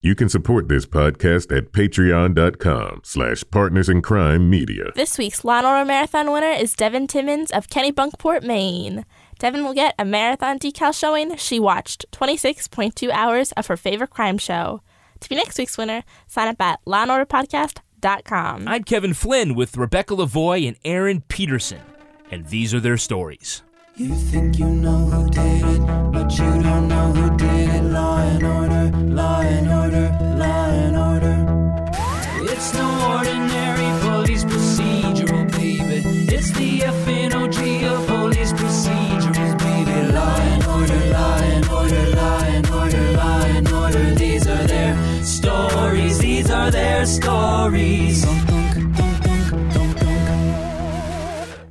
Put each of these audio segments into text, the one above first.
You can support this podcast at patreon.com slash partners in crime media. This week's Law and Order Marathon winner is Devin Timmons of Kennebunkport, Maine. Devin will get a marathon decal showing she watched 26.2 hours of her favorite crime show. To be next week's winner, sign up at lawandorderpodcast.com. I'm Kevin Flynn with Rebecca Lavoie and Aaron Peterson, and these are their stories. You think you know who did it, but you don't know who did it. Law and order, law and order, law and order. It's no ordinary police procedural, baby. It's the FNOG of police procedurals, baby. Law and order, law and order, law and order, law and order. These are their stories. These are their stories.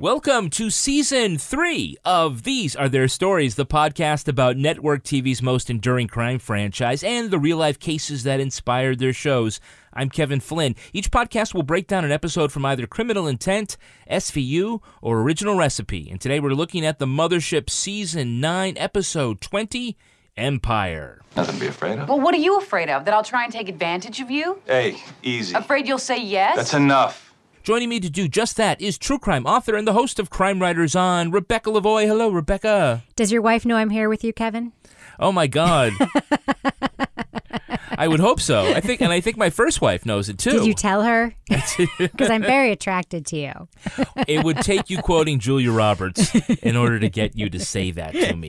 Welcome to season three of These Are Their Stories, the podcast about network TV's most enduring crime franchise and the real life cases that inspired their shows. I'm Kevin Flynn. Each podcast will break down an episode from either Criminal Intent, SVU, or Original Recipe. And today we're looking at the Mothership Season 9, Episode 20 Empire. Nothing to be afraid of. Well, what are you afraid of? That I'll try and take advantage of you? Hey, easy. Afraid you'll say yes? That's enough. Joining me to do just that is true crime author and the host of Crime Writers On, Rebecca Lavoie. Hello, Rebecca. Does your wife know I'm here with you, Kevin? Oh my God. I would hope so. I think, and I think my first wife knows it too. Did you tell her? Because I'm very attracted to you. it would take you quoting Julia Roberts in order to get you to say that to me.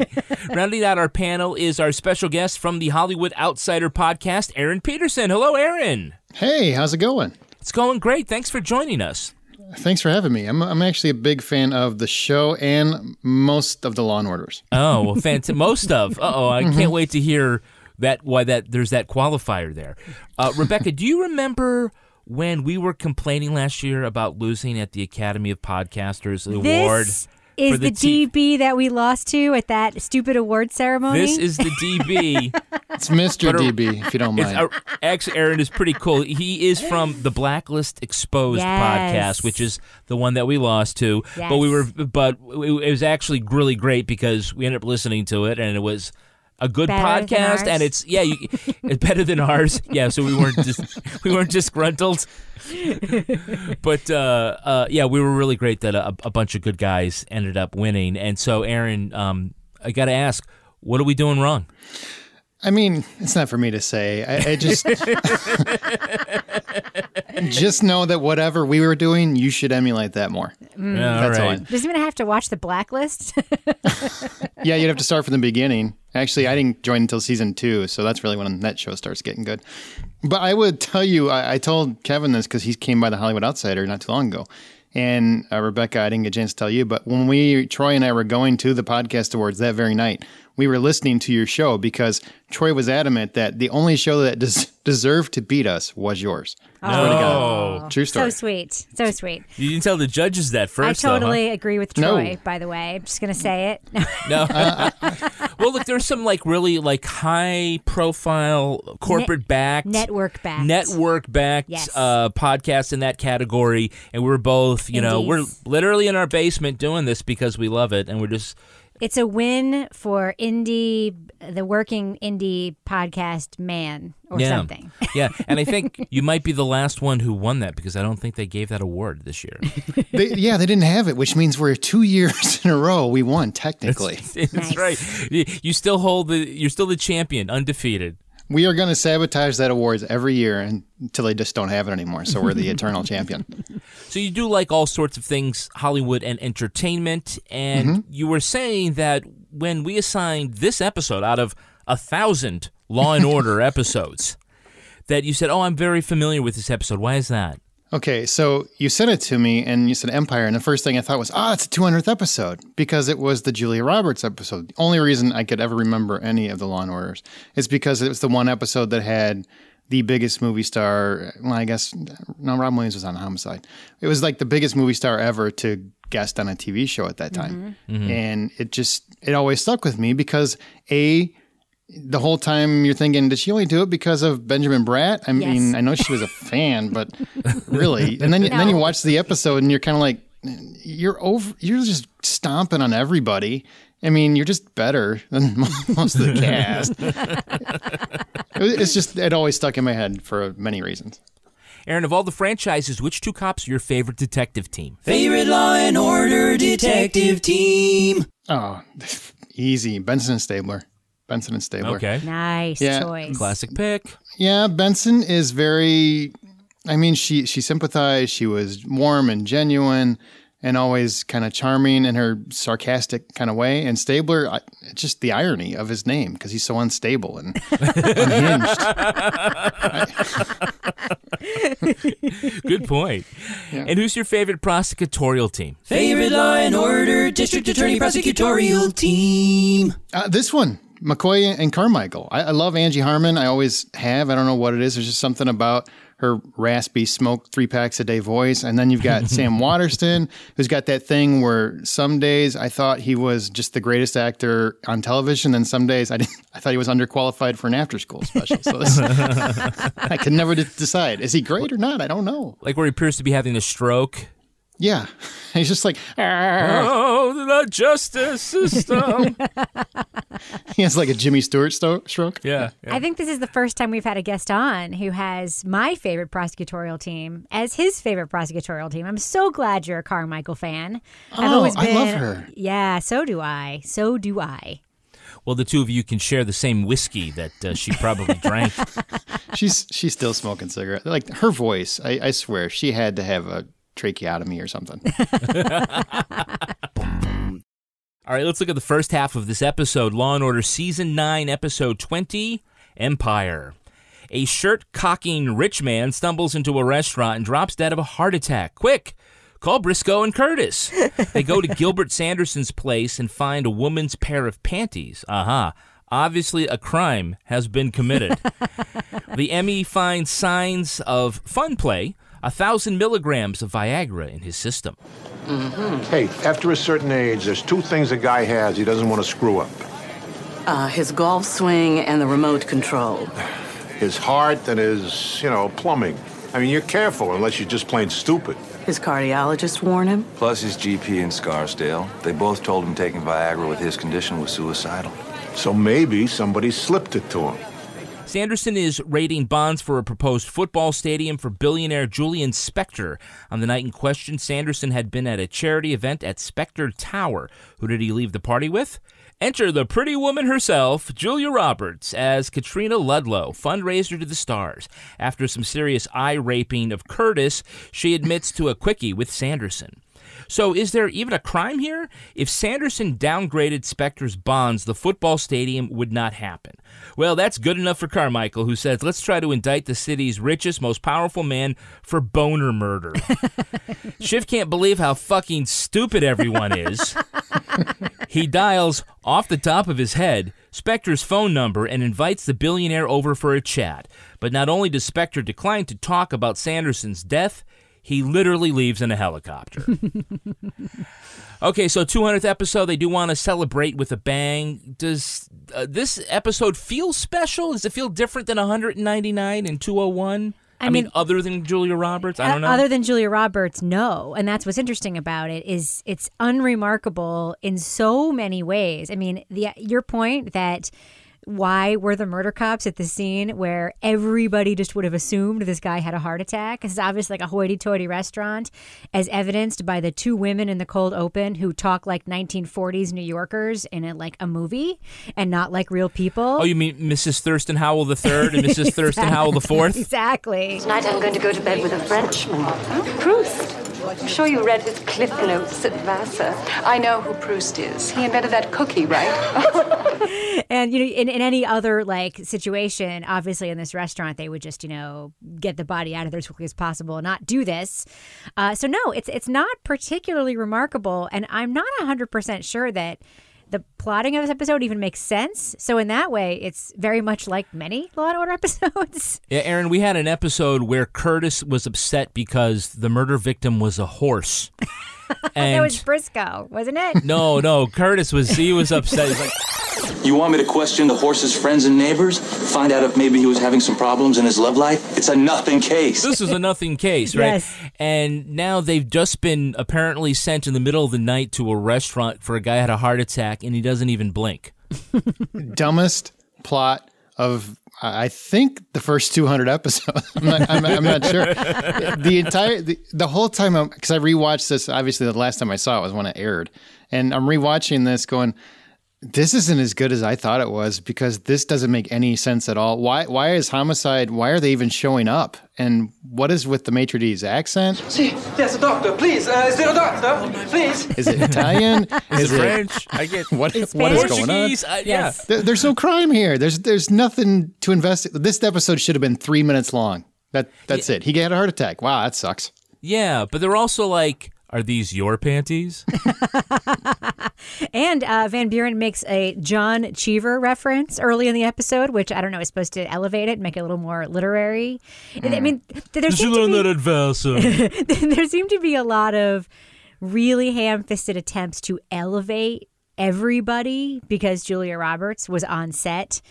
Rounding out our panel is our special guest from the Hollywood Outsider podcast, Aaron Peterson. Hello, Aaron. Hey, how's it going? It's going great. Thanks for joining us. Thanks for having me. I'm, I'm actually a big fan of the show and most of the Law and Orders. Oh, well, fantastic. most of. Uh oh, I can't wait to hear that. Why that there's that qualifier there. Uh, Rebecca, do you remember? When we were complaining last year about losing at the Academy of Podcasters award, This is for the, the T- DB that we lost to at that stupid award ceremony. this is the DB. It's Mr. But, DB, if you don't mind. actually, Aaron is pretty cool. He is from the Blacklist Exposed Yes. podcast, which is the one that we lost to. But we were, but it was actually really great because we ended up listening to it, and it was a good Better podcast. And it's yeah, you, it's better than ours. Yeah, so we weren't just we weren't disgruntled. but uh, uh, yeah, we were really great that a, a bunch of good guys ended up winning. And so, Aaron, um, I got to ask, what are we doing wrong? I mean, it's not for me to say. I, I just just know that whatever we were doing, you should emulate that more. Yeah, That's all all. right. I- Does anyone have to watch the blacklist? Yeah, you'd have to start from the beginning. Actually, I didn't join until season two, so that's really when that show starts getting good. But I would tell you, I, I told Kevin this because he came by the Hollywood Outsider not too long ago. And uh, Rebecca, I didn't get a chance to tell you, but when we, Troy and I were going to the podcast awards that very night, we were listening to your show because Troy was adamant that the only show that des- deserved to beat us was yours. Swear to God. True story. so sweet. So sweet. You didn't tell the judges that first. I though, huh? totally agree with No. Troy, by the way. I'm just going to say it. No. well, look, there's some like really like high profile corporate backed network backed. network backed Yes. uh, podcasts in that category, and we're both, you know, we're literally in our basement doing this because we love it, and we're just It's a win for indie, the working indie podcast man or yeah, something. yeah. And I think you might be the last one who won that because I don't think they gave that award this year. They, yeah, they didn't have it, which means we're two years in a row we won technically. That's Nice. right. You- You still hold the. You're still the champion, undefeated. We are going to sabotage that awards every year until they just don't have it anymore. So we're the eternal champion. So you do like all sorts of things, Hollywood and entertainment, and Mm-hmm. you were saying that when we assigned this episode out of a thousand Law and Order episodes, that you said, "Oh, I'm very familiar with this episode." Why is that? Okay, so you sent it to me and you said Empire, and the first thing I thought was, ah, it's a 200th episode because it was the Julia Roberts episode. The only reason I could ever remember any of the Law and Orders is because it was the one episode that had the biggest movie star. Well, I guess no, Robin Williams was on Homicide. It was like the biggest movie star ever to guest on a TV show at that time, and it just it always stuck with me because a the whole time you're thinking, did she only do it because of Benjamin Bratt? I mean, Yes. I know she was a fan, but really, and then and then you watch the episode and you're kind of like, you're over, you're just stomping on everybody. I mean, you're just better than most of the cast. It's just it always stuck in my head for many reasons. Aaron, of all the franchises, which two cops are your favorite detective team? Favorite Law and Order detective team. Oh, easy, Benson and Stabler. Benson and Stabler. Okay. Nice Yeah. choice. Classic pick. Yeah, Benson is very. I mean, she she sympathized. She was warm and genuine, and always kind of charming in her sarcastic kind of way. And Stabler, I, just the irony of his name because he's so unstable and unhinged. Good point. And who's your favorite prosecutorial team? Favorite Law and Order district attorney prosecutorial team. Uh, this one, McCoy and Carmichael. I, I love Angie Harmon. I always have. I don't know what it is. There's just something about her raspy, smoke three packs a day voice. And then you've got Sam Waterston, who's got that thing where some days I thought he was just the greatest actor on television, and some days I didn't. I thought he was underqualified for an after-school special. So this, I could never de- decide is he great or not. I don't know. Like where he appears to be having a stroke. Yeah, he's just like "Arr." Oh, the justice system. he has like a Jimmy Stewart sto- stroke. yeah. yeah. I think this is the first time we've had a guest on who has my favorite prosecutorial team as his favorite prosecutorial team. I'm so glad you're a Carmichael fan. I've Oh, always I love been- her. Yeah, so do I. So do I. Well, the two of you can share the same whiskey that uh, she probably drank. She's she's still smoking cigarettes. Like her voice, I, I swear, she had to have a tracheotomy or something. All right, let's look at the first half of this episode Law and Order Season 9, Episode 20 Empire. A shirt cocking rich man stumbles into a restaurant and drops dead of a heart attack. Quick! Call Briscoe and Curtis. They go to Gilbert Sanderson's place and find a woman's pair of panties. Aha. Obviously, a crime has been committed. the M.E. finds signs of fun play, a thousand milligrams of Viagra in his system. Hey, after a certain age, there's two things a guy has he doesn't want to screw up Uh, his golf swing and the remote control. his heart and his, you know, plumbing. I mean, you're careful unless you're just plain stupid. His cardiologist warned him. Plus his GP in Scarsdale. They both told him taking Viagra with his condition was suicidal. So maybe somebody slipped it to him. Sanderson is raiding bonds for a proposed football stadium for billionaire Julian Spector. On the night in question, Sanderson had been at a charity event at Spector Tower. Who did he leave the party with? Enter the pretty woman herself, Julia Roberts, as Katrina Ludlow, fundraiser to the stars. After some serious eye raping of Curtis, she admits to a quickie with Sanderson. So, is there even a crime here? If Sanderson downgraded Spector's bonds, the football stadium would not happen. Well, that's good enough for Carmichael, who says, let's try to indict the city's richest, most powerful man for boner murder. Schiff can't believe how fucking stupid everyone is. he dials off the top of his head Spector's phone number and invites the billionaire over for a chat. But not only does Spector decline to talk about Sanderson's death, he literally leaves in a helicopter. okay, so 200th episode, they do want to celebrate with a bang. Does uh, this episode feel special? Does it feel different than 199 and 201? I, mean, mean- other than Julia Roberts? I don't know. Other than Julia Roberts, no. And that's what's interesting about it is it's unremarkable in so many ways. I mean, the your point that why were the murder cops at the scene where everybody just would have assumed this guy had a heart attack? This is obviously like a hoity-toity restaurant, as evidenced by the two women in the cold open who talk like 1940s New Yorkers in a, like a movie and not like real people. Oh, you mean Mrs. Thurston Howell the third and Mrs. Thurston Howell the fourth? Exactly. Tonight I'm going to go to bed with a Frenchman. Proust. I'm sure you read his Cliff Notes at Vassar. I know who Proust is. He invented that cookie, right? And you know, in, in any other like situation, obviously in this restaurant, they would just you know get the body out of there as quickly as possible and not do this. Uh, so no, it's it's not particularly remarkable, and I'm not hundred percent sure that the plotting of this episode even makes sense. So in that way, it's very much like many Law and Order episodes. Yeah, Aaron, we had an episode where Curtis was upset because the murder victim was a horse. And that was Briscoe, wasn't it? no, no, Curtis was he was upset. He's like, You want me to question the horse's friends and neighbors? Find out if maybe he was having some problems in his love life? It's a nothing case. this is a nothing case, right? Yes. And now they've just been apparently sent in the middle of the night to a restaurant for a guy who had a heart attack and he doesn't even blink. Dumbest plot of I think the first 200 episodes. I'm not, I'm, I'm not sure. The entire the, the whole time because I rewatched this. Obviously, the last time I saw it was when it aired, and I'm rewatching this, going, "This isn't as good as I thought it was because this doesn't make any sense at all. Why? Why is homicide? Why are they even showing up? And what is with the maitre d's accent? See, there's a doctor. Please, uh, is there a doctor? Please. Is it Italian? Is, it French? I get what, It's what is going on? Portuguese? I- yeah. There- there's no crime here. There's there's nothing to investigate. This episode should have been three minutes long. That that's it. He had a heart attack. Wow, that sucks. Yeah, but they're also like, are these your panties? And uh, Van Buren makes a John Cheever reference early in the episode, which I don't know is supposed to elevate it, make it a little more literary. I mean, th- there Did you seemed to learn be- that there seem to be a lot of really ham-fisted attempts to elevate everybody because Julia Roberts was on set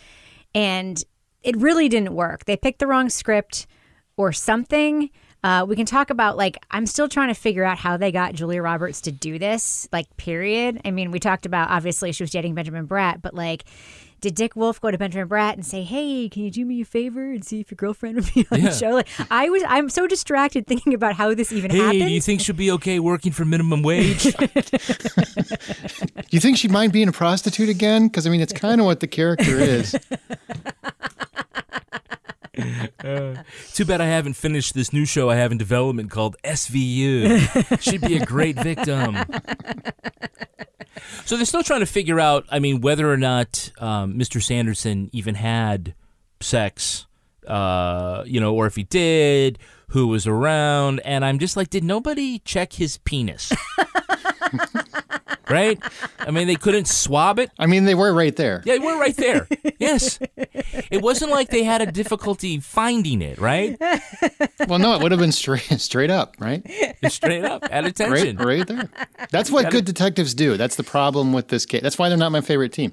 and it really didn't work. They picked the wrong script or something. Uh, we can talk about like I'm still trying to figure out how they got Julia Roberts to do this. Like, period. I mean, we talked about obviously she was dating Benjamin Bratt, but like, did Dick Wolf go to Benjamin Bratt and say, "Hey, can you do me a favor and see if your girlfriend would be on Yeah. the show?" Like, I was, I'm so distracted thinking about how this even hey, happened. do you think she'll be okay working for minimum wage? Do you think she'd mind being a prostitute again? Because I mean, it's kind of what the character is. Too bad I haven't finished this new show I have in development called SVU. She'd be a great victim. So they're still trying to figure out, I mean, whether or not um, Mr. Sanderson even had sex, uh, you know, or if he did, who was around. And I'm just like, did nobody check his penis? right? I mean, they couldn't swab it. I mean, they were right there. Yeah, they were right there. Yes. It wasn't like they had a difficulty finding it, right? Well, no, it would have been straight straight up, right? Straight up, at Right, attention. right there. That's what good detectives do. That's the problem with this case. That's why they're not my favorite team.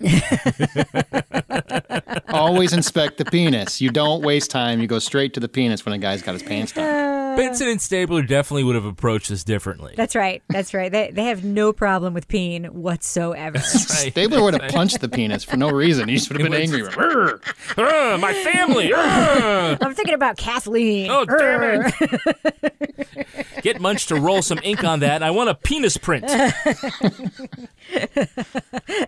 Always inspect the penis. You don't waste time. You go straight to the penis when a guy's got his pants down. Uh, Benson and Stabler definitely would have approached this differently. That's right. That's right. They, they have no problem with peen whatsoever. Stabler would have punched the penis for no reason. He just would have been angry. Rrr. My family. I'm thinking about Kathleen. Oh, damn Get Munch to roll some ink on that. I want a penis print.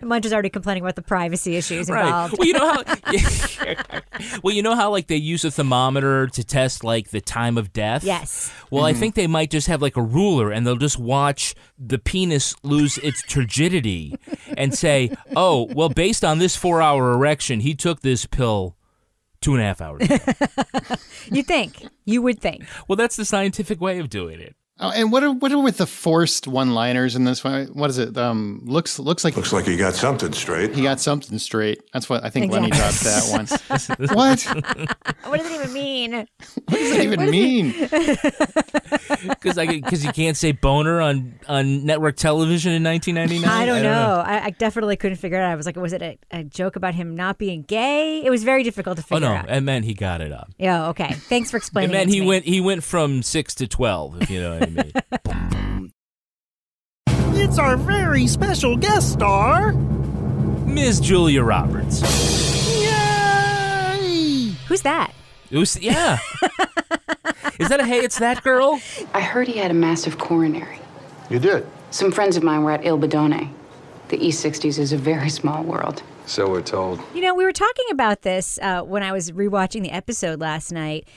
Munch is already complaining about the privacy issues Right. involved. Well, you know how. well, you know how like they use a thermometer to test like the time of death. Yes. Well, I Mhm. think they might just have like a ruler, and they'll just watch the penis lose its turgidity, and say, "Oh, well, based on this four-hour erection, he took this pill two and a half hours." ago." you think. You would think. well, that's the scientific way of doing it. Oh, and what are what are with the forced one-liners in this one? What is it? Um, looks looks like Looks like he got something straight. he got something straight. That's what I think Lenny Exactly. dropped that one. what? What does it even mean? What does it even mean? Because I because you can't say boner on on network television in 1999. I don't know. I, I definitely couldn't figure it out. I was like, was it a, a joke about him not being gay? It was very difficult to figure. Out. Oh no, out. it meant he got it up. Yeah, okay. Thanks for It explaining. meant it to he me. went he went from six to twelve. If you know what I. It's our very special guest star. Ms. Julia Roberts. Yay! Who's that? It was, yeah. Is that a hey? It's that girl. I heard he had a massive coronary. You did. Some friends of mine were at Il Bidone. The East 60s is a very small world. So we're told. You know, we were talking about this uh, when I was rewatching the episode last night.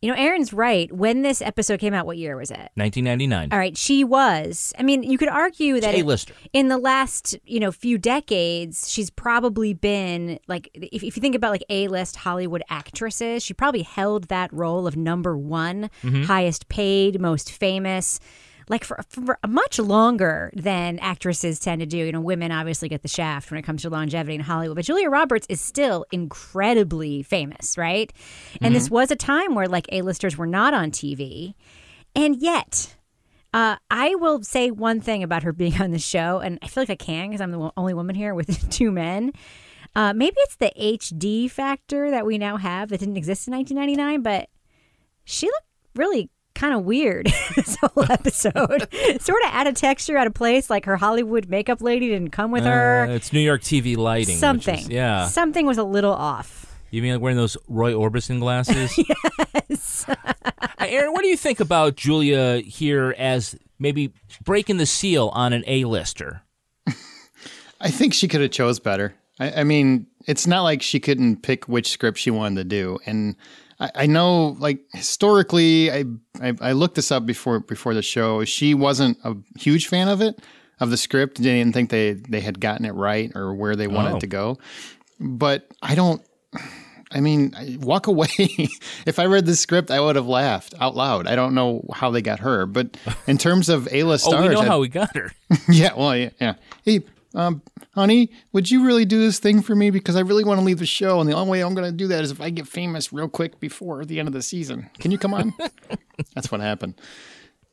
You know, Aaron's right. When this episode came out, what year was it? 1999. All right, she was. I mean, you could argue that in the last, you know, few decades, she's probably been like if, if you think about like A-list Hollywood actresses, she probably held that role of number one, Mhm. highest paid, most famous. Like for, for much longer than actresses tend to do. You know, women obviously get the shaft when it comes to longevity in Hollywood, but Julia Roberts is still incredibly famous, right? And this Mhm. was a time where like A-listers were not on TV. And yet, uh, I will say one thing about her being on the show, and I feel like I can because I'm the only woman here with two men. Uh, maybe it's the HD factor that we now have that didn't exist in 1999, but she looked really kind of weird this whole episode. sort of out of texture, out of place. Like her Hollywood makeup lady didn't come with her. Uh, it's New York TV lighting. Something. is- yeah. Something was a little off. You mean like wearing those Roy Orbison glasses? yes. Aaron, what do you think about Julia here as maybe breaking the seal on an A-lister? I think she could have chose better. I, I mean, it's not like she couldn't pick which script she wanted to do, and I, I know, like historically, I, I I looked this up before before the show. She wasn't a huge fan of it, of the script. Didn't think they they had gotten it right or where they wanted Oh. to go. But I don't. I mean, walk away. if I read the script, I would have laughed out loud. I don't know how they got her, but in terms of A-list Oh, we know I- how we got her. yeah, well, yeah, yeah. Hey, um, honey, would you really do this thing for me? Because I really want to leave the show, and the only way I'm going to do that is if I get famous real quick before the end of the season. Can you come on? That's what happened.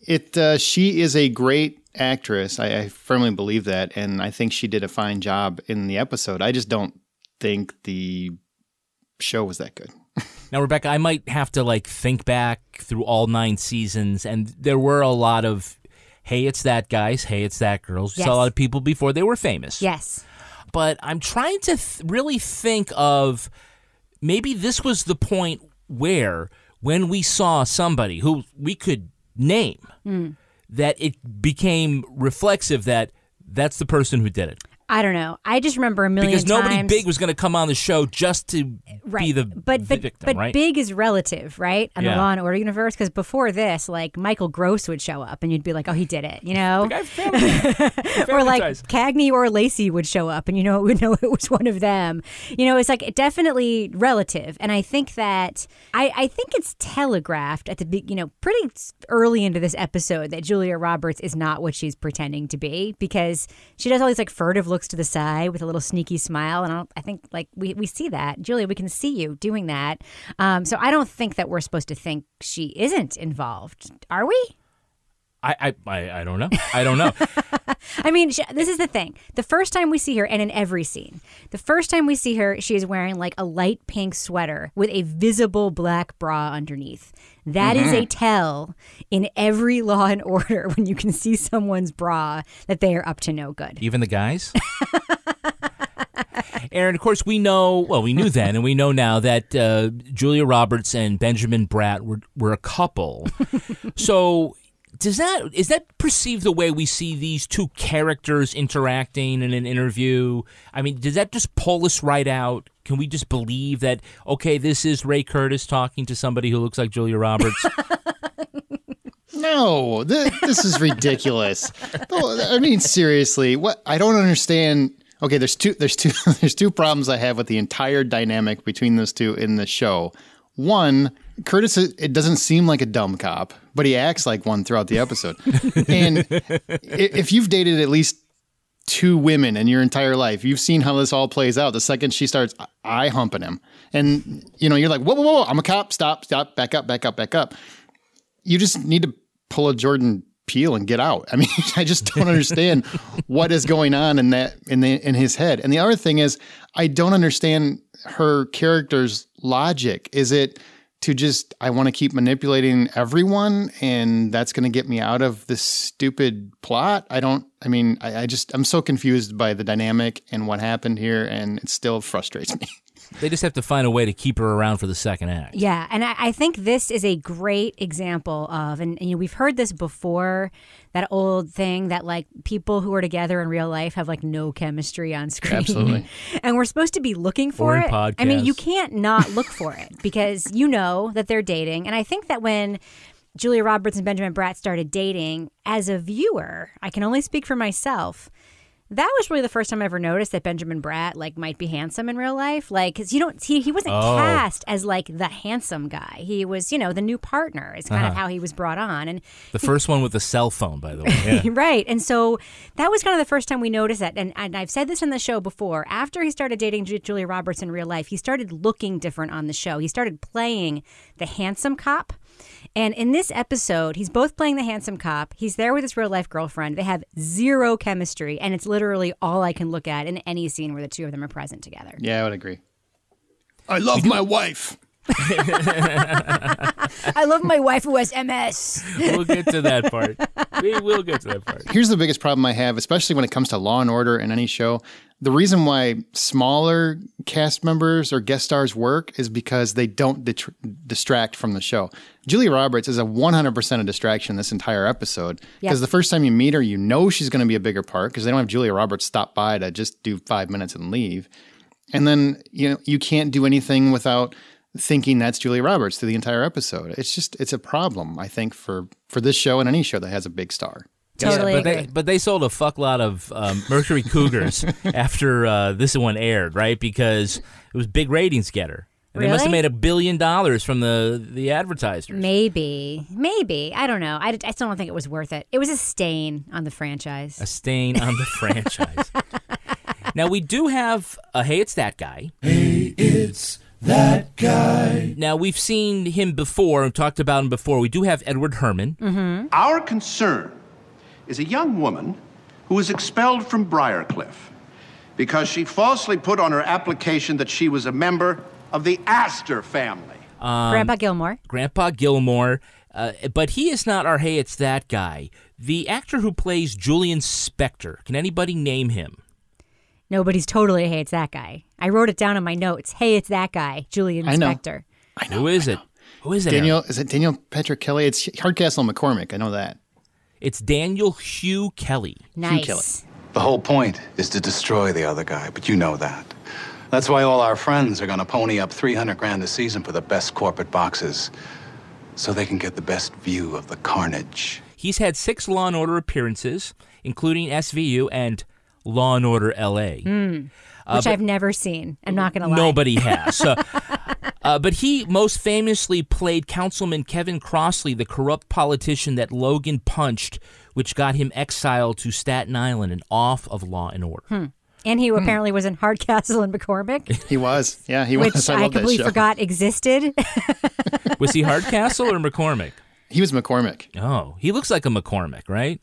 It. Uh, she is a great actress. I, I firmly believe that, and I think she did a fine job in the episode. I just don't think the show was that good. Now, Rebecca, I might have to like think back through all nine seasons, and there were a lot of, hey, it's that guys, hey, it's that girls. We Saw a lot of people before they were famous. Yes. But I'm trying to th- really think of maybe this was the point where when we saw somebody who we could name, Mm. that it became reflexive that that's the person who did it. I don't know. I just remember a million Because nobody times. big was going to come on the show just to be the but but, victim, but right? big is relative, right? On Yeah. the Law and Order universe, because before this, like Michael Gross would show up, and you'd be like, "Oh, he did it," you know? or like. Cagney or Lacey would show up, and you know, would know it was one of them. You know, it's like definitely relative, and I think that I I think it's telegraphed at the be- you know pretty early into this episode that Julia Roberts is not what she's pretending to be because she does all these like furtive looks to the side with a little sneaky smile, and I, don't, I think like we we see that Julia, we can see you doing that. Um, so I don't think that we're supposed to think she isn't involved, are we? I, I, I, don't know. I don't know. I mean, sh this is the thing. The first time we see her, and in every scene, the first time we see her, she is wearing like a light pink sweater with a visible black bra underneath. That is Mhm. a tell in every Law and Order when you can see someone's bra that they are up to no good. Even the guys? Aaron, of course, we know, well, we knew then, and we know now that uh, Julia Roberts and Benjamin Bratt were, were a couple. so, does that is that perceived the way we see these two characters interacting in an interview? I mean, does that just pull us right out? Can we just believe that okay, this is Ray Curtis talking to somebody who looks like Julia Roberts? No, th- this is ridiculous. I mean, seriously, what? I don't understand. Okay, there's two. There's two. There's two problems I have with the entire dynamic between those two in the show. One, Curtis. It doesn't seem like a dumb cop, but he acts like one throughout the episode. and if you've dated at least two women in your entire life, you've seen how this all plays out. The second she starts eye humping him, and you know, you're like, whoa, whoa, whoa! I'm a cop. Stop, stop, back up, back up, back up you just need to pull a Jordan Peele and get out. I mean, I just don't understand what is going on in that in the in his head. And the other thing is, I don't understand her character's logic. Is it to just I want to keep manipulating everyone, and that's going to get me out of this stupid plot? I don't. I mean, I, I just I'm so confused by the dynamic and what happened here, and it still frustrates me. they just have to find a way to keep her around for the second act. Yeah, and I, I think this is a great example of, and, and, you know, we've heard this before, that old thing that like people who are together in real life have like no chemistry on screen. Absolutely. and we're supposed to be looking for Or it. I mean, you can't not look for it because you know that they're dating. And I think that when Julia Roberts and Benjamin Bratt started dating, as a viewer, I can only speak for myself. That was really the first time I ever noticed that Benjamin Bratt like might be handsome in real life. Like, because you don't he he wasn't Oh. cast as like the handsome guy. He was you know the new partner. Is kind of Uh-huh. how he was brought on, and The first one with a cell phone, by the way. Yeah. right. And so that was kind of the first time we noticed that. And, and I've said this in the show before. After he started dating Julia Roberts in real life, he started looking different on the show. He started playing the handsome cop. And in this episode, he's both playing the handsome cop. He's there with his real life girlfriend. They have zero chemistry. And it's literally all I can look at in any scene where the two of them are present together. Yeah, I would agree. I love my wife. I love my wife who has MS. we'll get to that part. We will get to that part. Here's the biggest problem I have, especially when it comes to Law and Order and any show. The reason why smaller cast members or guest stars work is because they don't detr- distract from the show. Julia Roberts is a 100% a distraction this entire episode because Yep. the first time you meet her, you know she's going to be a bigger part because they don't have Julia Roberts stop by to just do five minutes and leave. And then you know you can't do anything without thinking that's Julia Roberts through the entire episode. It's just it's a problem I think for for this show and any show that has a big star. Totally but they but they sold a fuck lot of um, Mercury Cougars after uh, this one aired, right? Because it was big ratings getter. And They must have made a billion dollars from the the advertisers. Maybe. Maybe. I don't know. I, I still don't think it was worth it. It was a stain on the franchise. A stain on the franchise. Now we do have a hey, it's that guy. Hey, it's that guy. Now we've seen him before and talked about him before. We do have Edward Herrmann. Mm-hmm. Our concern is a young woman who was expelled from Briarcliff because she falsely put on her application that she was a member of the Astor family. Um, Grandpa Gilmore. Grandpa Gilmore. Uh, but he is not our hey, it's that guy. The actor who plays Julian Spector. Can anybody name him? Nobody's totally hates that guy. I wrote it down in my notes. Hey, it's that guy, Julian I know. Spector. Who is it? Who is it? Aaron? Daniel is it Daniel Patrick Kelly? It's Hardcastle McCormick. I know that. It's Daniel Hugh Kelly. Nice. The whole point is to destroy the other guy, but you know that. That's why all our friends are going to pony up 300 grand a season for the best corporate boxes so they can get the best view of the carnage. He's had six Law and Order appearances, including SVU and Law and Order LA. Mm. Uh, Which but- I've never seen. I'm not going to lie. Nobody has. Uh, uh, but he most famously played Councilman Kevin Crossley, the corrupt politician that Logan punched, which got him exiled to Staten Island and off of Law and Order. Hmm. And he apparently was in Hardcastle and McCormick, He was. Yeah, he which was. I, I, love that completely show. forgot existed. Was he Hardcastle or McCormick? He was McCormick. Oh, he looks like a McCormick, right?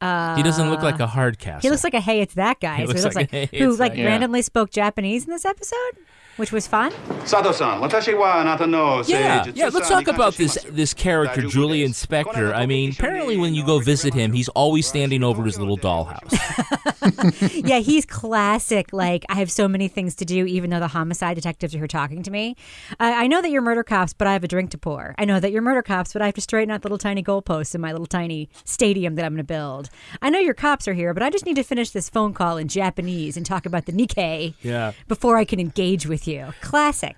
Uh, he doesn't look like a Hardcastle. He looks like a hey, it's that guy. He so he looks looks like like, "Hey, who like that guy." randomly spoke Japanese in this episode, which was fun. Sato-san, watashi wa anata no Yeah, yeah. Let's talk about this this character, Julian Spector. I mean, apparently, when you go visit him, he's always standing over his little dollhouse. yeah, he's classic. Like, I have so many things to do, even though the homicide detectives are here talking to me. I, I know that you're murder cops, but I have a drink to pour. I know that you're murder cops, but I have to straighten out the little tiny goalposts in my little tiny stadium that I'm going to build. I know your cops are here, but I just need to finish this phone call in Japanese and talk about the Nikkei Yeah. before I can engage with you. Classic.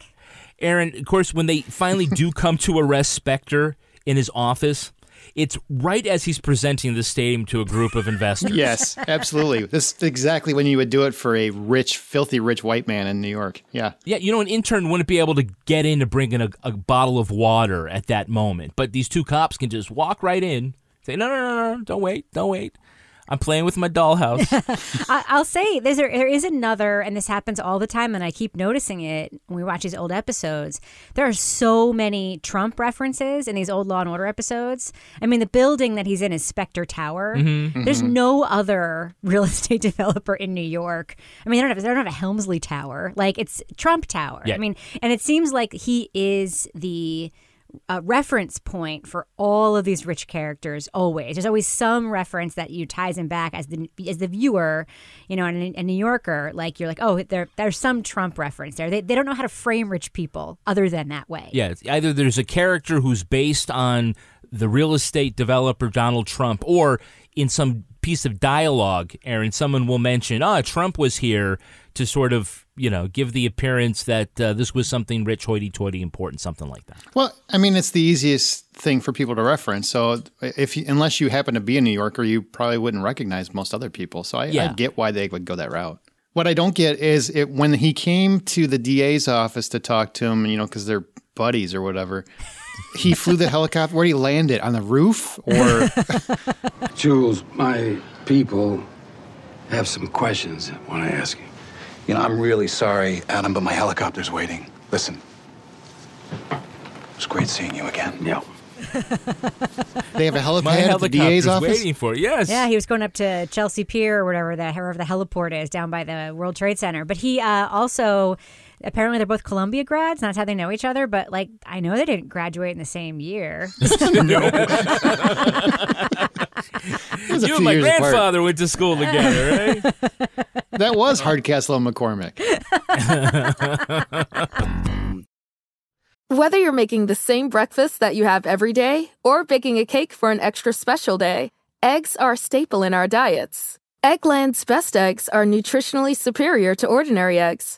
Aaron, of course, when they finally do come to arrest Spector in his office, it's right as he's presenting the stadium to a group of investors. Yes, absolutely. This is exactly when you would do it for a rich, filthy rich white man in New York. Yeah. Yeah, you know, an intern wouldn't be able to get in to bring in a, a bottle of water at that moment, but these two cops can just walk right in, say, "No, no, no, no, don't wait, don't wait. I'm playing with my dollhouse." I, I'll say there's a, there is another, and this happens all the time, and I keep noticing it when we watch these old episodes. There are so many Trump references in these old Law and Order episodes. I mean, the building that he's in is Spector Tower. Mhm. There's Mhm. no other real estate developer in New York. I mean, they don't have they don't have a Helmsley Tower. Like it's Trump Tower. Yeah. I mean, and it seems like he is the uh, reference point for all of these rich characters always. There's always some reference that you ties him back as the as the viewer you know and a, New Yorker like you're like oh there there's some Trump reference there. They, they don't know how to frame rich people other than that way. Yeah, either there's a character who's based on the real estate developer Donald Trump, or in some piece of dialogue, Aaron, someone will mention, "Ah, Trump was here," to sort of you know give the appearance that uh, this was something rich, hoity-toity, important, something like that. Well, I mean, it's the easiest thing for people to reference. So, if you, unless you happen to be a New Yorker, you probably wouldn't recognize most other people. So, I, Yeah. I get why they would go that route. What I don't get is it when he came to the DA's office to talk to him, you know, because they're buddies or whatever. He flew the helicopter. Where did he land it? On the roof or? Jules, my people have some questions I want to ask you. You know, I'm really sorry, Adam, but my helicopter's waiting. Listen, it was great seeing you again. Yeah. they have a helipad My at the DA's helicopter's office. waiting for it. Yes. Yeah, he was going up to Chelsea Pier or whatever the wherever the heliport is down by the World Trade Center. But he uh, also apparently they're both Columbia grads. and That's how they know each other. But like, I know they didn't graduate in the same year. was a you and my years apart. grandfather went to school together, right? that was Hardcastle and McCormick. Whether you're making the same breakfast that you have every day or baking a cake for an extra special day, eggs are a staple in our diets. Eggland's best eggs are nutritionally superior to ordinary eggs,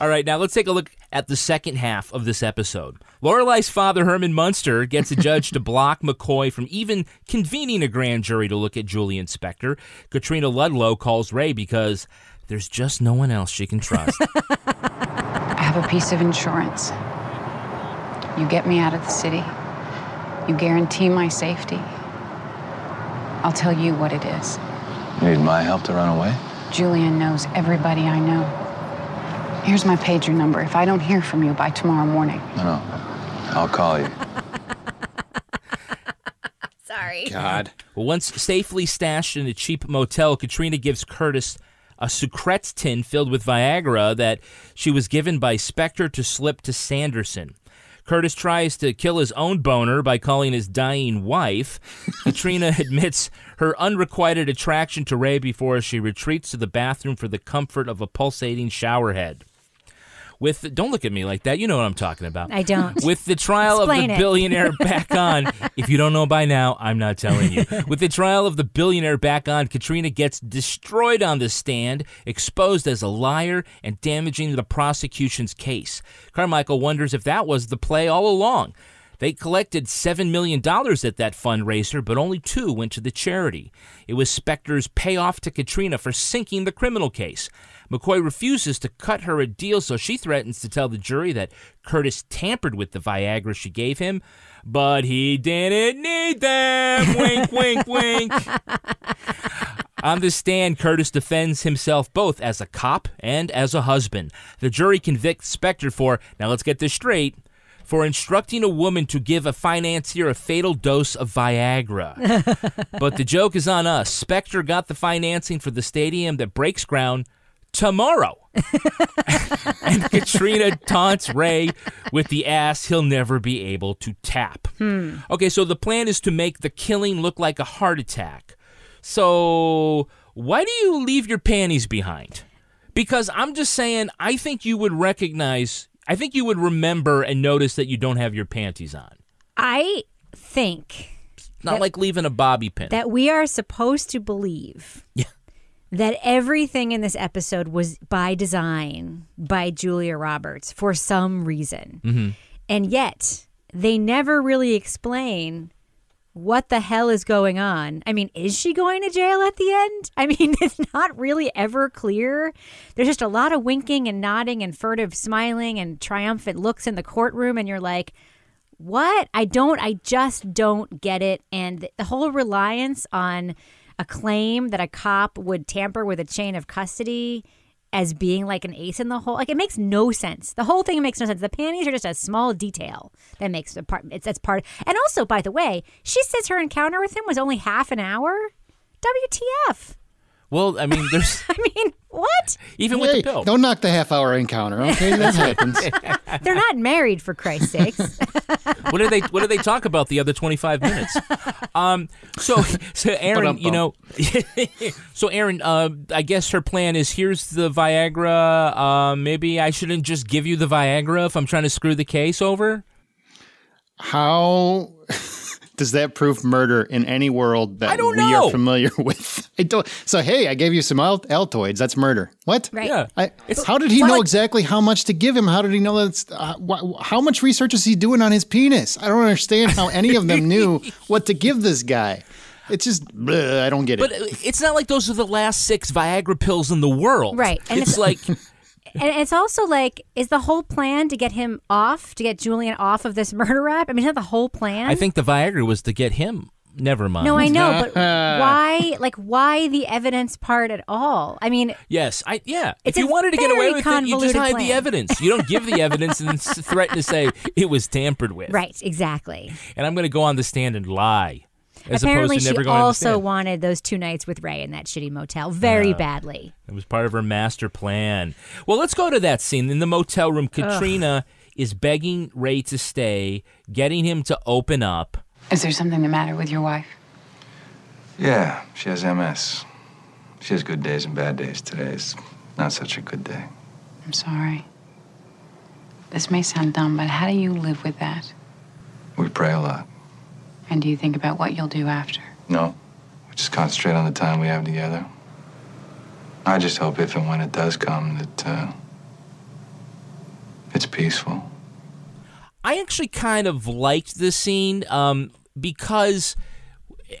All right, now let's take a look at the second half of this episode. Lorelai's father, Herman Munster, gets a judge to block McCoy from even convening a grand jury to look at Julian Spector. Katrina Ludlow calls Ray because there's just no one else she can trust. I have a piece of insurance. You get me out of the city. You guarantee my safety. I'll tell you what it is. You Need my help to run away? Julian knows everybody I know. Here's my pager number. If I don't hear from you by tomorrow morning, No, no. I'll call you. Sorry. God. Well, once safely stashed in a cheap motel, Katrina gives Curtis a Sucrets tin filled with Viagra that she was given by Spector to slip to Sanderson. Curtis tries to kill his own boner by calling his dying wife. Katrina admits her unrequited attraction to Ray before she retreats to the bathroom for the comfort of a pulsating shower With don't look at me like that. You know what I'm talking about. I don't. With the trial of the it. billionaire back on, if you don't know by now, I'm not telling you. With the trial of the billionaire back on, Katrina gets destroyed on the stand, exposed as a liar and damaging the prosecution's case. Carmichael wonders if that was the play all along. They collected $7 million at that fundraiser, but only two went to the charity. It was Spector's payoff to Katrina for sinking the criminal case. McCoy refuses to cut her a deal, so she threatens to tell the jury that Curtis tampered with the Viagra she gave him, but he didn't need them. wink, wink, wink. On the stand, Curtis defends himself both as a cop and as a husband. The jury convicts Spector for, now let's get this straight, for instructing a woman to give a financier a fatal dose of Viagra. but the joke is on us. Spector got the financing for the stadium that breaks ground tomorrow. and Katrina taunts Ray with the ass he'll never be able to tap. Hmm. Okay, so the plan is to make the killing look like a heart attack. So, why do you leave your panties behind? Because I'm just saying, I think you would recognize, I think you would remember and notice that you don't have your panties on. I think Not That- like leaving a bobby pin. that we are supposed to believe Yeah. That everything in this episode was by design by Julia Roberts for some reason. Mhm. And yet, they never really explain what the hell is going on. I mean, is she going to jail at the end? I mean, it's not really ever clear. There's just a lot of winking and nodding and furtive smiling and triumphant looks in the courtroom, and you're like, what? I don't, I just don't get it. And the whole reliance on a claim that a cop would tamper with a chain of custody as being like an ace in the hole, like it makes no sense. The whole thing makes no sense. The panties are just a small detail that makes the part, it's that's part. And also, by the way, she says her encounter with him was only half an hour. WTF? Well, I mean, there's I mean, what? even with Hey, the pill. don't knock the half hour encounter, okay? That happens. They're not married for Christ's sakes. what do they What do they talk about the other twenty five minutes? Um. So, so Aaron, you know, so Aaron, uh, I guess her plan is here's the Viagra. Uh, maybe I shouldn't just give you the Viagra if I'm trying to screw the case over. How does that prove murder in any world that we know. are familiar with? I don't. So hey, I gave you some Al- Altoids. That's murder. What? Right. Yeah. I, how did he know exactly how much to give him? How did he know that's uh, wh- how much research is he doing on his penis? I don't understand how any of them knew what to give this guy. It's just bleh, I don't get it. But uh, it's not like those are the last six Viagra pills in the world. Right, and it's it's- like and it's also like, is the whole plan to get him off, to get Julian off of this murder rap? I mean, is that the whole plan? I think the Viagra was to get him. Never mind. No, I know, but why? Like, why the evidence part at all? I mean, Yes, I yeah. If you wanted to get away with it, you just hide plan. the evidence. You don't give the evidence and threaten to say it was tampered with. right? Exactly. And I'm going to go on the stand and lie, as Apparently, opposed to she going also stand. wanted those two nights with Ray in that shitty motel very Uh, badly. It was part of her master plan. Well, let's go to that scene in the motel room. Katrina is begging Ray to stay, getting him to open up. Is there something the matter with your wife? Yeah, she has MS. She has good days and bad days. Today's not such a good day. I'm sorry. This may sound dumb, but how do you live with that? We pray a lot. And do you think about what you'll do after? No, we just concentrate on the time we have together. I just hope if and when it does come that uh, it's peaceful. I actually kind of liked this scene um, because,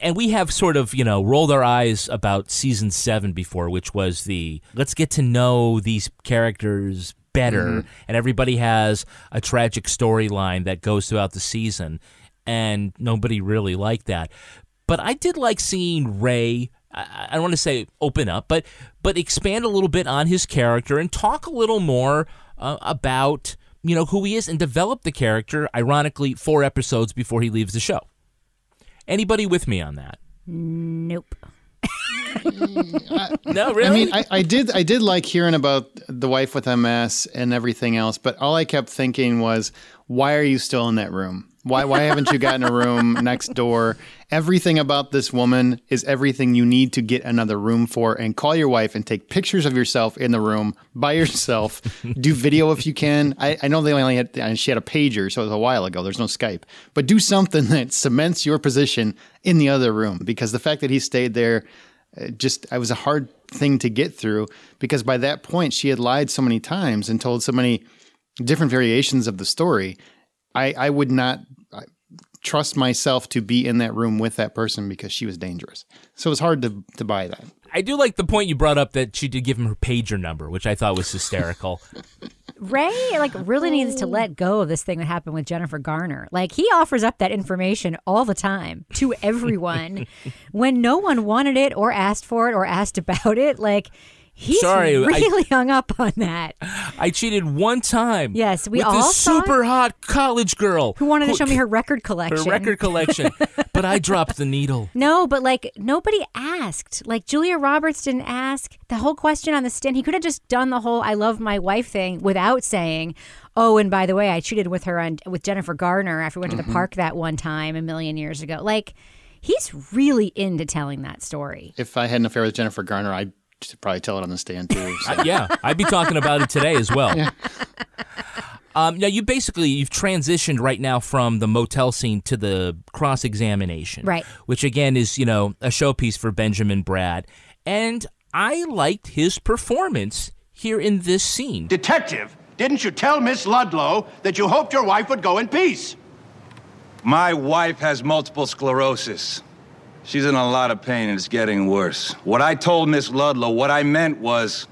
and we have sort of, you know, rolled our eyes about season seven before, which was the let's get to know these characters better. Mhm. And everybody has a tragic storyline that goes throughout the season. And nobody really liked that. But I did like seeing Ray. I I don't want to say open up, but but expand a little bit on his character and talk a little more uh, about you know who he is and develop the character. Ironically, four episodes before he leaves the show. Anybody with me on that? Nope. No, really. I mean, I, I did I did like hearing about the wife with MS and everything else, but all I kept thinking was, why are you still in that room? Why why haven't you gotten a room next door? Everything about this woman is everything you need to get another room for and call your wife and take pictures of yourself in the room by yourself. do video if you can. I, I know they only had she had a pager, so it was a while ago. There's no Skype. But do something that cements your position in the other room because the fact that he stayed there it just it was a hard thing to get through because by that point she had lied so many times and told so many different variations of the story i i would not trust myself to be in that room with that person because she was dangerous so it was hard to to buy that I do like the point you brought up that she did give him her pager number, which I thought was hysterical. Ray like really needs to let go of this thing that happened with Jennifer Garner. Like he offers up that information all the time to everyone when no one wanted it or asked for it or asked about it. Like he's Sorry, I- really hung up on that. I cheated one time. Yes, we with all this saw it. super hot college girl Who wanted to show me her record collection. her record collection, but I dropped the needle. No, but like nobody asked. Like Julia Roberts didn't ask. The whole question on the stand, he could have just done the whole "I love my wife" thing without saying, "Oh, and by the way, I cheated with her on with Jennifer Garner after we went to Mm-hmm. the park that one time a million years ago." Like he's really into telling that story. if i had an affair with jennifer garner i'd probably tell it on the stand too so. Uh, yeah, I'd be talking about it today as well. Um, now you basically you've transitioned right now from the motel scene to the cross examination, Right. Which again is you know a showpiece for Benjamin Bratt, and I liked his performance here in this scene. Detective, didn't you tell Miss Ludlow that you hoped your wife would go in peace? My wife has multiple sclerosis. She's in a lot of pain and it's getting worse. What I told Miss Ludlow, what I meant was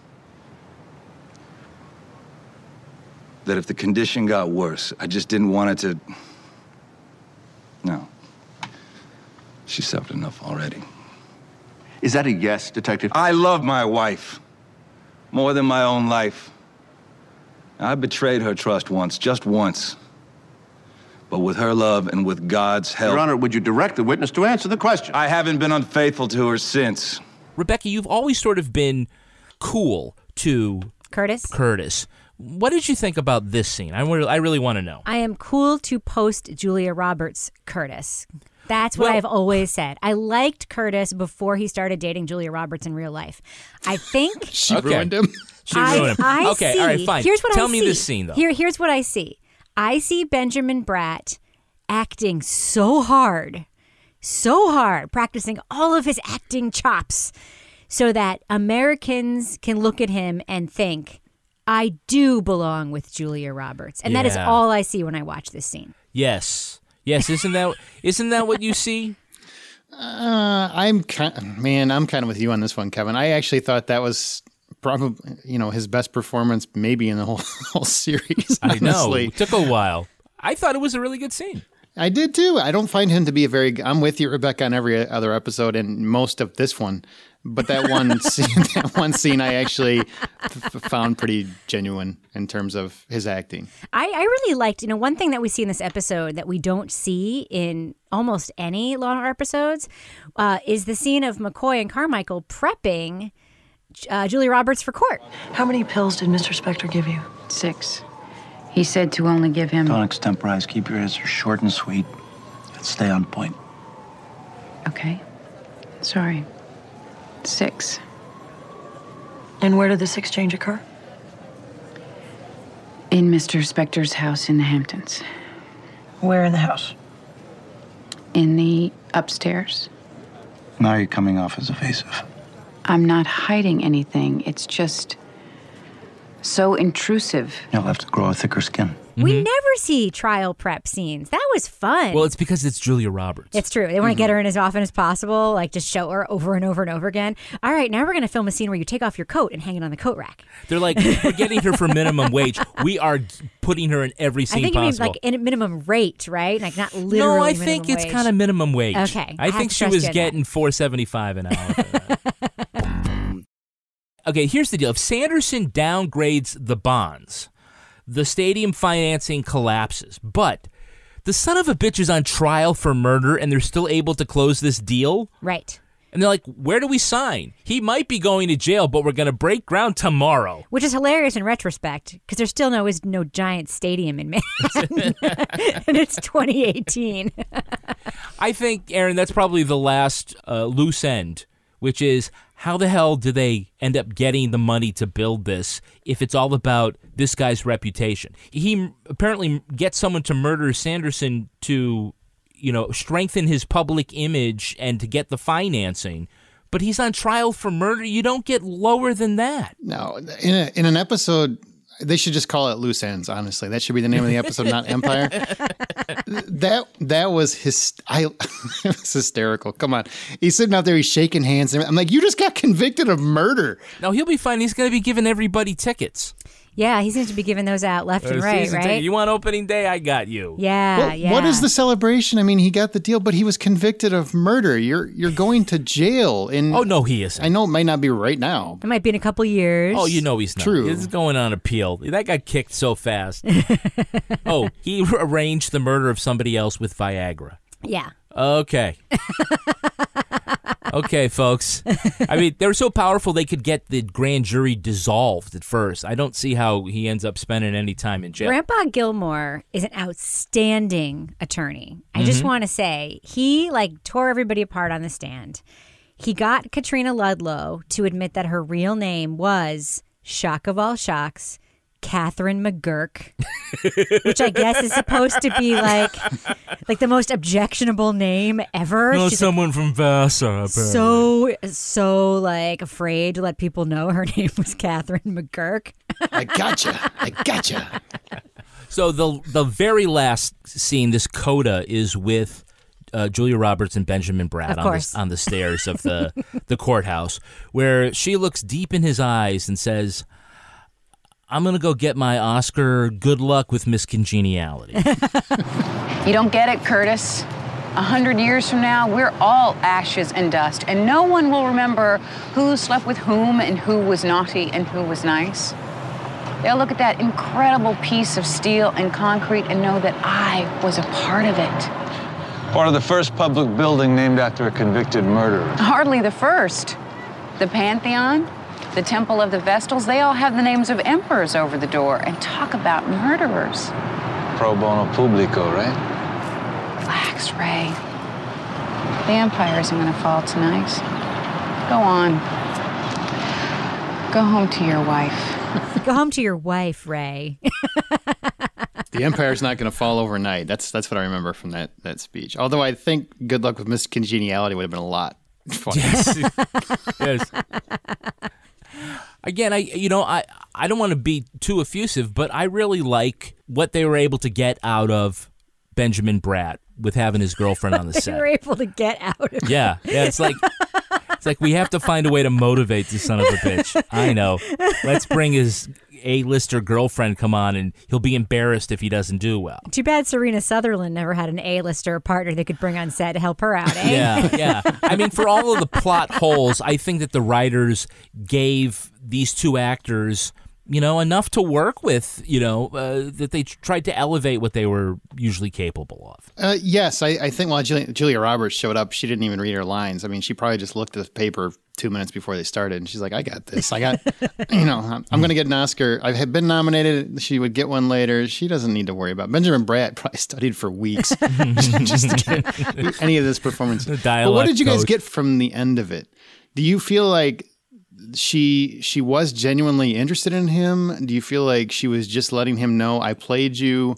that if the condition got worse, I just didn't want it to. No. She suffered enough already. Is that a yes, Detective? I love my wife more than my own life. I betrayed her trust once, just once. But with her love and with God's help. Your Honor, would you direct the witness to answer the question? I haven't been unfaithful to her since. Rebecca, you've always sort of been cool to Curtis? Curtis. What did you think about this scene? I, wa- I really want to know. I am cool to post Julia Roberts Curtis. That's what Well- I've always said. I liked Curtis before he started dating Julia Roberts in real life. I think She Okay. ruined him. She I, ruined him. I okay, see. all right, fine. Here's what Tell I me see. this scene though. Here, here's what I see. I see Benjamin Bratt acting so hard, so hard, practicing all of his acting chops, so that Americans can look at him and think, "I do belong with Julia Roberts," and that is all I see when I watch this scene. Yes. Yes, isn't that isn't that what you see? Uh, I'm kind, man. I'm kind of with you on this one, Kevin. I actually thought that was probably you know his best performance, maybe in the whole whole series. I know. It took a while. I thought it was a really good scene. I did too. I don't find him to be a very. I'm with you, Rebecca, on every other episode and most of this one. But that one scene, that one scene, I actually f- found pretty genuine in terms of his acting. I, I really liked, you know, one thing that we see in this episode that we don't see in almost any Law and Order episodes uh, is the scene of McCoy and Carmichael prepping uh, Julia Roberts for court. How many pills did Mr. Spector give you? Six. He said to only give him. Don't extemporize. Keep your answers short and sweet. And stay on point. Okay. Sorry. Six. And where did this exchange occur? In Mr. Spector's house in the Hamptons. Where in the house? In the upstairs. Now you're coming off as evasive. I'm not hiding anything. It's just so intrusive. You'll have to grow a thicker skin. We mm-hmm. never see trial prep scenes. That was fun. Well, it's because it's Julia Roberts. It's true. They want to mm-hmm. get her in as often as possible, like just show her over and over and over again. All right, now we're going to film a scene where you take off your coat and hang it on the coat rack. They're like, we're getting her for minimum wage. We are putting her in every scene I scene think you mean like in a minimum rate, right? Like not literally. no, I think it's wage. kind of minimum wage. Okay, I I think she was you on that. getting four seventy five an hour. okay, here's the deal: if Sanderson downgrades the bonds, the stadium financing collapses. But the son of a bitch is on trial for murder, and they're still able to close this deal. Right. And they're like, "Where do we sign? He might be going to jail, but we're going to break ground tomorrow." Which is hilarious in retrospect because there still no is no giant stadium in Manhattan, and it's 2018. I think, Aaron, that's probably the last uh, loose end, which is how the hell do they end up getting the money to build this if it's all about this guy's reputation? He apparently gets someone to murder Sanderson to, you know, strengthen his public image and to get the financing. But he's on trial for murder. You don't get lower than that. No, in a, in an episode, they should just call it loose ends. Honestly, that should be the name of the episode, not Empire. that that was his. I was hysterical. Come on, he's sitting out there, he's shaking hands. And I'm like, you just got convicted of murder. No, he'll be fine. He's going to be giving everybody tickets. Yeah, he seems to be giving those out left and right, right? ticket. You want opening day? I got you. yeah, Well, yeah. What is the celebration? I mean, he got the deal, but he was convicted of murder. You're you're going to jail. In Oh no, he isn't. I know it might not be right now. It might be in a couple years. Oh, you know he's not. True. He's going on appeal. That got kicked so fast. oh, he arranged the murder of somebody else with Viagra. Yeah. Okay. okay, folks. I mean, they were so powerful they could get the grand jury dissolved at first. I don't see how he ends up spending any time in jail. Grandpa Gilmore is an outstanding attorney. I just Mhm. want to say he like tore everybody apart on the stand. He got Katrina Ludlow to admit that her real name was shock of all shocks, Catherine McGurk, which I guess is supposed to be like like the most objectionable name ever. No, She's someone from Vassar. apparently. so so like afraid to let people know her name was Catherine McGurk. I gotcha. I gotcha. So the the very last scene, this coda, is with uh, Julia Roberts and Benjamin Bratt Of on the, on the stairs of the the courthouse, where she looks deep in his eyes and says, "I'm gonna go get my Oscar. Good luck with Miss Congeniality." You don't get it, Curtis. A hundred years from now, we're all ashes and dust, and no one will remember who slept with whom and who was naughty and who was nice. They'll look at that incredible piece of steel and concrete and know that I was a part of it. Part of the first public building named after a convicted murderer. Hardly the first. The Pantheon, the Temple of the Vestals, they all have the names of emperors over the door. And talk about murderers. Pro bono publico, right? Relax, Ray. The Empire isn't going to fall tonight. Go on. Go home to your wife. Go home to your wife, Ray. The Empire's not going to fall overnight. That's that's what I remember from that that speech. Although I think Good Luck with Miss Congeniality would have been a lot funnier. yes. Again, I you know I I don't want to be too effusive, but I really like what they were able to get out of Benjamin Bratt with having his girlfriend on the they set. were able to get out of Yeah, yeah. It's like it's like we have to find a way to motivate the son of a bitch. I know. Let's bring his A-lister girlfriend come on, and he'll be embarrassed if he doesn't do well. Too bad Serena Southerlyn never had an A-lister partner they could bring on set to help her out, eh? Yeah, yeah. I mean, for all of the plot holes, I think that the writers gave these two actors, you know, enough to work with. You know, uh, that they tried to elevate what they were usually capable of. Uh, yes, I, I think while Julia, Julia Roberts showed up, she didn't even read her lines. I mean, she probably just looked at the paper two minutes before they started, and she's like, "I got this. I got, you know, I'm, I'm going to get an Oscar. I have been nominated. She would get one later. She doesn't need to worry about." Benjamin Bratt probably studied for weeks just to get any of this performance. But what did you guys coach. get from the end of it? Do you feel like she she was genuinely interested in him? Do you feel like she was just letting him know I played you?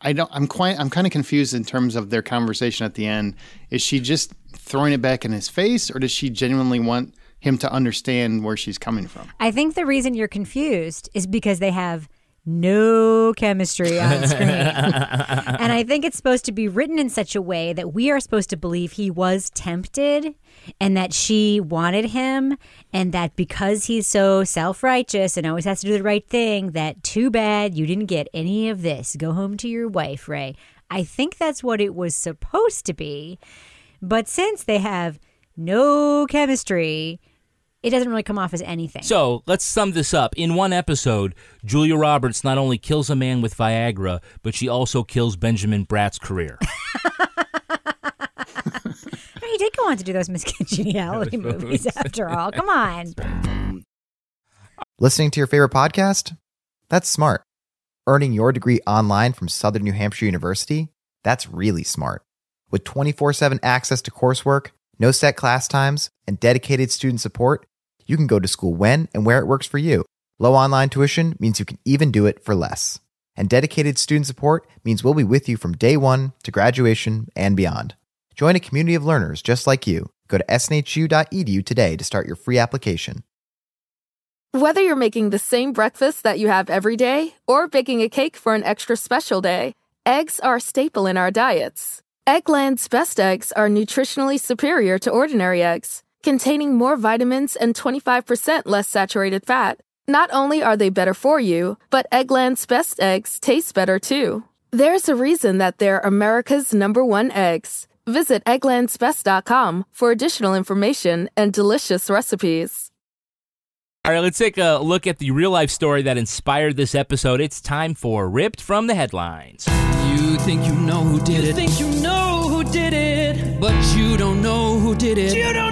I don't. I'm quite. I'm kind of confused in terms of their conversation at the end. Is she just throwing it back in his face, or does she genuinely want him to understand where she's coming from? I think the reason you're confused is because they have no chemistry on screen. and I think it's supposed to be written in such a way that we are supposed to believe he was tempted and that she wanted him and that because he's so self-righteous and always has to do the right thing that too bad you didn't get any of this. Go home to your wife, Ray. I think that's what it was supposed to be. But since they have no chemistry, it doesn't really come off as anything. So let's sum this up. In one episode, Julia Roberts not only kills a man with Viagra, but she also kills Benjamin Bratt's career. he did go on to do those Miss Congeniality movies after all. Come on. Listening to your favorite podcast? That's smart. Earning your degree online from Southern New Hampshire University? That's really smart. With 24 7 access to coursework, no set class times, and dedicated student support, you can go to school when and where it works for you. Low online tuition means you can even do it for less. And dedicated student support means we'll be with you from day one to graduation and beyond. Join a community of learners just like you. Go to snhu.edu today to start your free application. Whether you're making the same breakfast that you have every day or baking a cake for an extra special day, eggs are a staple in our diets. Eggland's best eggs are nutritionally superior to ordinary eggs, containing more vitamins and 25% less saturated fat. Not only are they better for you, but Eggland's best eggs taste better too. There's a reason that they're America's number one eggs. Visit egglandsbest.com for additional information and delicious recipes. All right, let's take a look at the real life story that inspired this episode. It's time for Ripped from the Headlines. You think you know who did You it. think you know who did it, But you don't know who did it. you don't know who did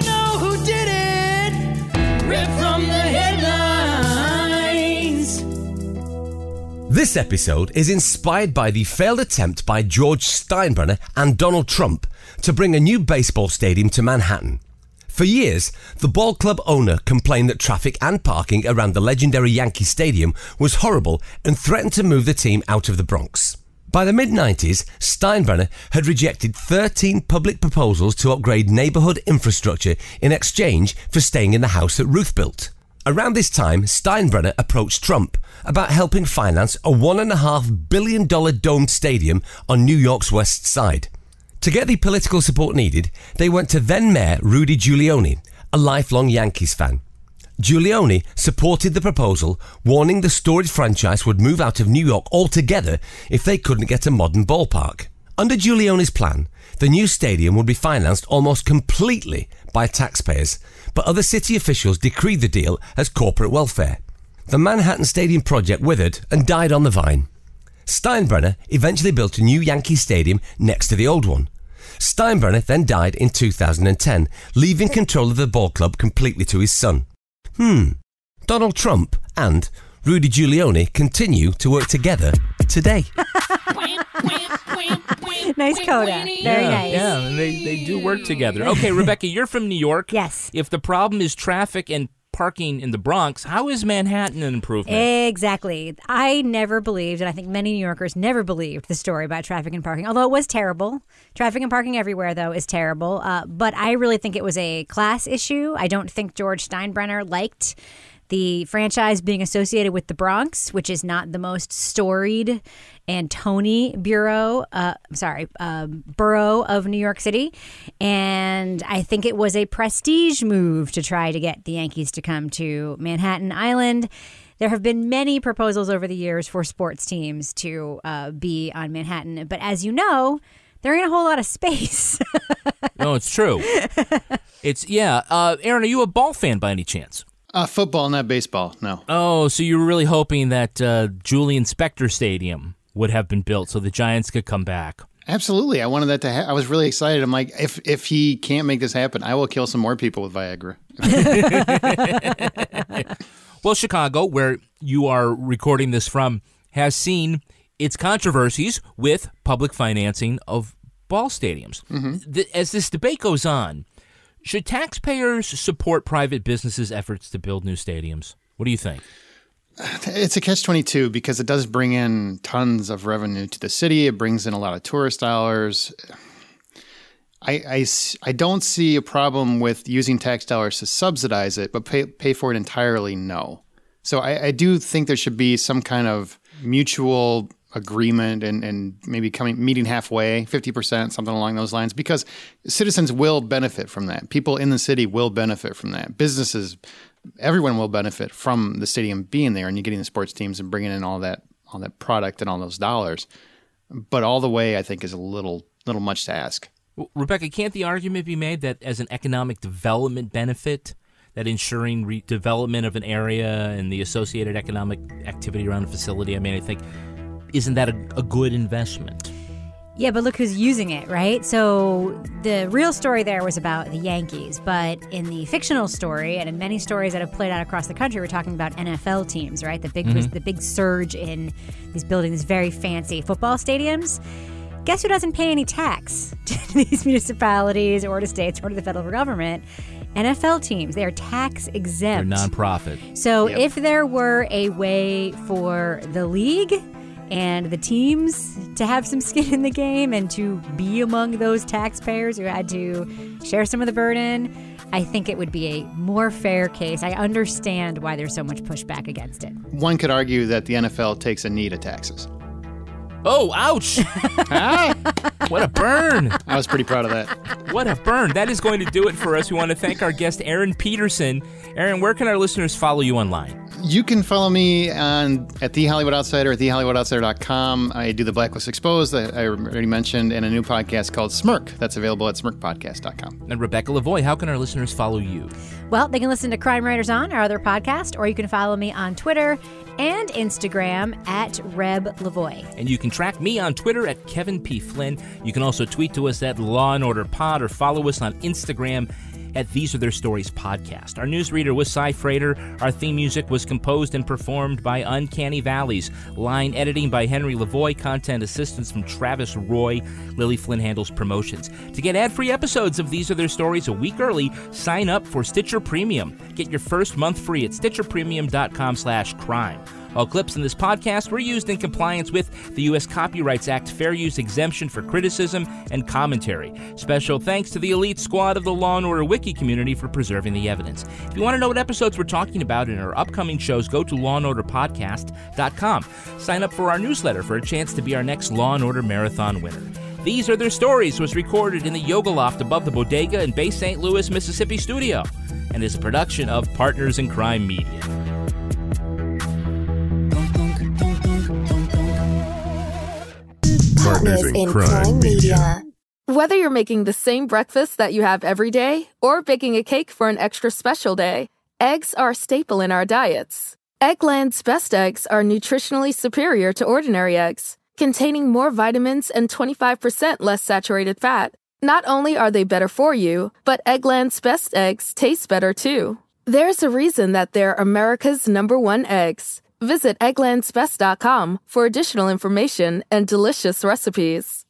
it. Rip from the headlines. This episode is inspired by the failed attempt by George Steinbrenner and Donald Trump to bring a new baseball stadium to Manhattan. For years, the ball club owner complained that traffic and parking around the legendary Yankee Stadium was horrible and threatened to move the team out of the Bronx. By the mid 90s, Steinbrenner had rejected 13 public proposals to upgrade neighborhood infrastructure in exchange for staying in the house that Ruth built. Around this time, Steinbrenner approached Trump about helping finance a $1.5 billion domed stadium on New York's west side. To get the political support needed, they went to then Mayor Rudy Giuliani, a lifelong Yankees fan. Giuliani supported the proposal, warning the storied franchise would move out of New York altogether if they couldn't get a modern ballpark. Under Giuliani's plan, the new stadium would be financed almost completely by taxpayers, but other city officials decreed the deal as corporate welfare. The Manhattan Stadium project withered and died on the vine. Steinbrenner eventually built a new Yankee Stadium next to the old one, Steinbrenner then died in 2010, leaving control of the ball club completely to his son. Hmm. Donald Trump and Rudy Giuliani continue to work together today. nice coda. Very yeah, nice. Yeah, and they, they do work together. Okay, Rebecca, you're from New York. Yes. If the problem is traffic and parking in the Bronx, how is Manhattan an improvement? Exactly. I never believed, and I think many New Yorkers never believed the story about traffic and parking, although it was terrible. Traffic and parking everywhere, though, is terrible. Uh, but I really think it was a class issue. I don't think George Steinbrenner liked the franchise being associated with the Bronx, which is not the most storied and Tony bureau, uh, sorry, um, borough of New York City. And I think it was a prestige move to try to get the Yankees to come to Manhattan Island. There have been many proposals over the years for sports teams to uh, be on Manhattan, but as you know, there ain't a whole lot of space. no, it's true. It's yeah. Uh, Aaron, are you a ball fan by any chance? Uh, football, not baseball. No. Oh, so you were really hoping that uh, Julian Spector Stadium would have been built so the Giants could come back. Absolutely, I wanted that to. Ha- I was really excited. I'm like, if if he can't make this happen, I will kill some more people with Viagra. Well, Chicago, where you are recording this from, has seen its controversies with public financing of ball stadiums. Th- As this debate goes on, should taxpayers support private businesses' efforts to build new stadiums? What do you think? It's a catch 22 because it does bring in tons of revenue to the city. It brings in a lot of tourist dollars. I I don't see a problem with using tax dollars to subsidize it, but pay, pay for it entirely, no. So I, I do think there should be some kind of mutual agreement and, and maybe coming meeting halfway, 50%, something along those lines, because citizens will benefit from that. People in the city will benefit from that. Businesses, everyone will benefit from the stadium being there and you getting the sports teams and bringing in all that all that product and all those dollars. But all the way, I think, is a little little much to ask. Rebecca, can't the argument be made that as an economic development benefit, that ensuring redevelopment of an area and the associated economic activity around a facility, I mean, I think, isn't that a, a good investment? Yeah, but look who's using it, right? So the real story there was about the Yankees, but in the fictional story and in many stories that have played out across the country, we're talking about NFL teams, right? The big Mhm. the big surge in these building these very fancy football stadiums. Guess who doesn't pay any tax to these municipalities or to states or to the federal government? NFL teams. They are tax They're exempt. nonprofit. So if there were a way for the league and the teams to have some skin in the game and to be among those taxpayers who had to share some of the burden, I think it would be a more fair case. I understand why there's so much pushback against it. One could argue that the NFL takes a knee to taxes. Oh, ouch! what a burn! I was pretty proud of that. What a burn. That is going to do it for us. We want to thank our guest, Aaron Peterson. Aaron, where can our listeners follow you online? You can follow me on at the Hollywood Outsider at thehollywoodoutsider.com. I do the Blacklist Exposed that I already mentioned, and a new podcast called Smirk that's available at smirkpodcast.com. And Rebecca Lavoie, how can our listeners follow you? Well, they can listen to Crime Writers On, our other podcast, or you can follow me on Twitter and Instagram at Reb Lavoie. And you can track me on Twitter at Kevin P. Flynn. You can also tweet to us at Law and Order Pod or follow us on Instagram at These Are Their Stories podcast. Our newsreader was Cy Frater. Our theme music was composed and performed by Uncanny Valleys. Line editing by Henry Lavoie. Content assistance from Travis Roy. Lily Flynn handles promotions. To get ad-free episodes of These Are Their Stories a week early, sign up for Stitcher Premium. Get your first month free at stitcherpremium.com slash crime. All clips in this podcast were used in compliance with the U.S. Copyrights Act fair use exemption for criticism and commentary. Special thanks to the elite squad of the Law and Order Wiki community for preserving the evidence. If you want to know what episodes we're talking about in our upcoming shows, go to lawandorderpodcast.com. Sign up for our newsletter for a chance to be our next Law and Order Marathon winner. These Are Their Stories was recorded in the Yoga Loft above the Bodega in Bay St. Louis, Mississippi studio and is a production of Partners in Crime Media. Partners in Crime Media. Whether you're making the same breakfast that you have every day or baking a cake for an extra special day, eggs are a staple in our diets. Eggland's best eggs are nutritionally superior to ordinary eggs, containing more vitamins and 25% less saturated fat. Not only are they better for you, but Eggland's best eggs taste better too. There's a reason that they're America's number one eggs. Visit egglandsbest.com for additional information and delicious recipes.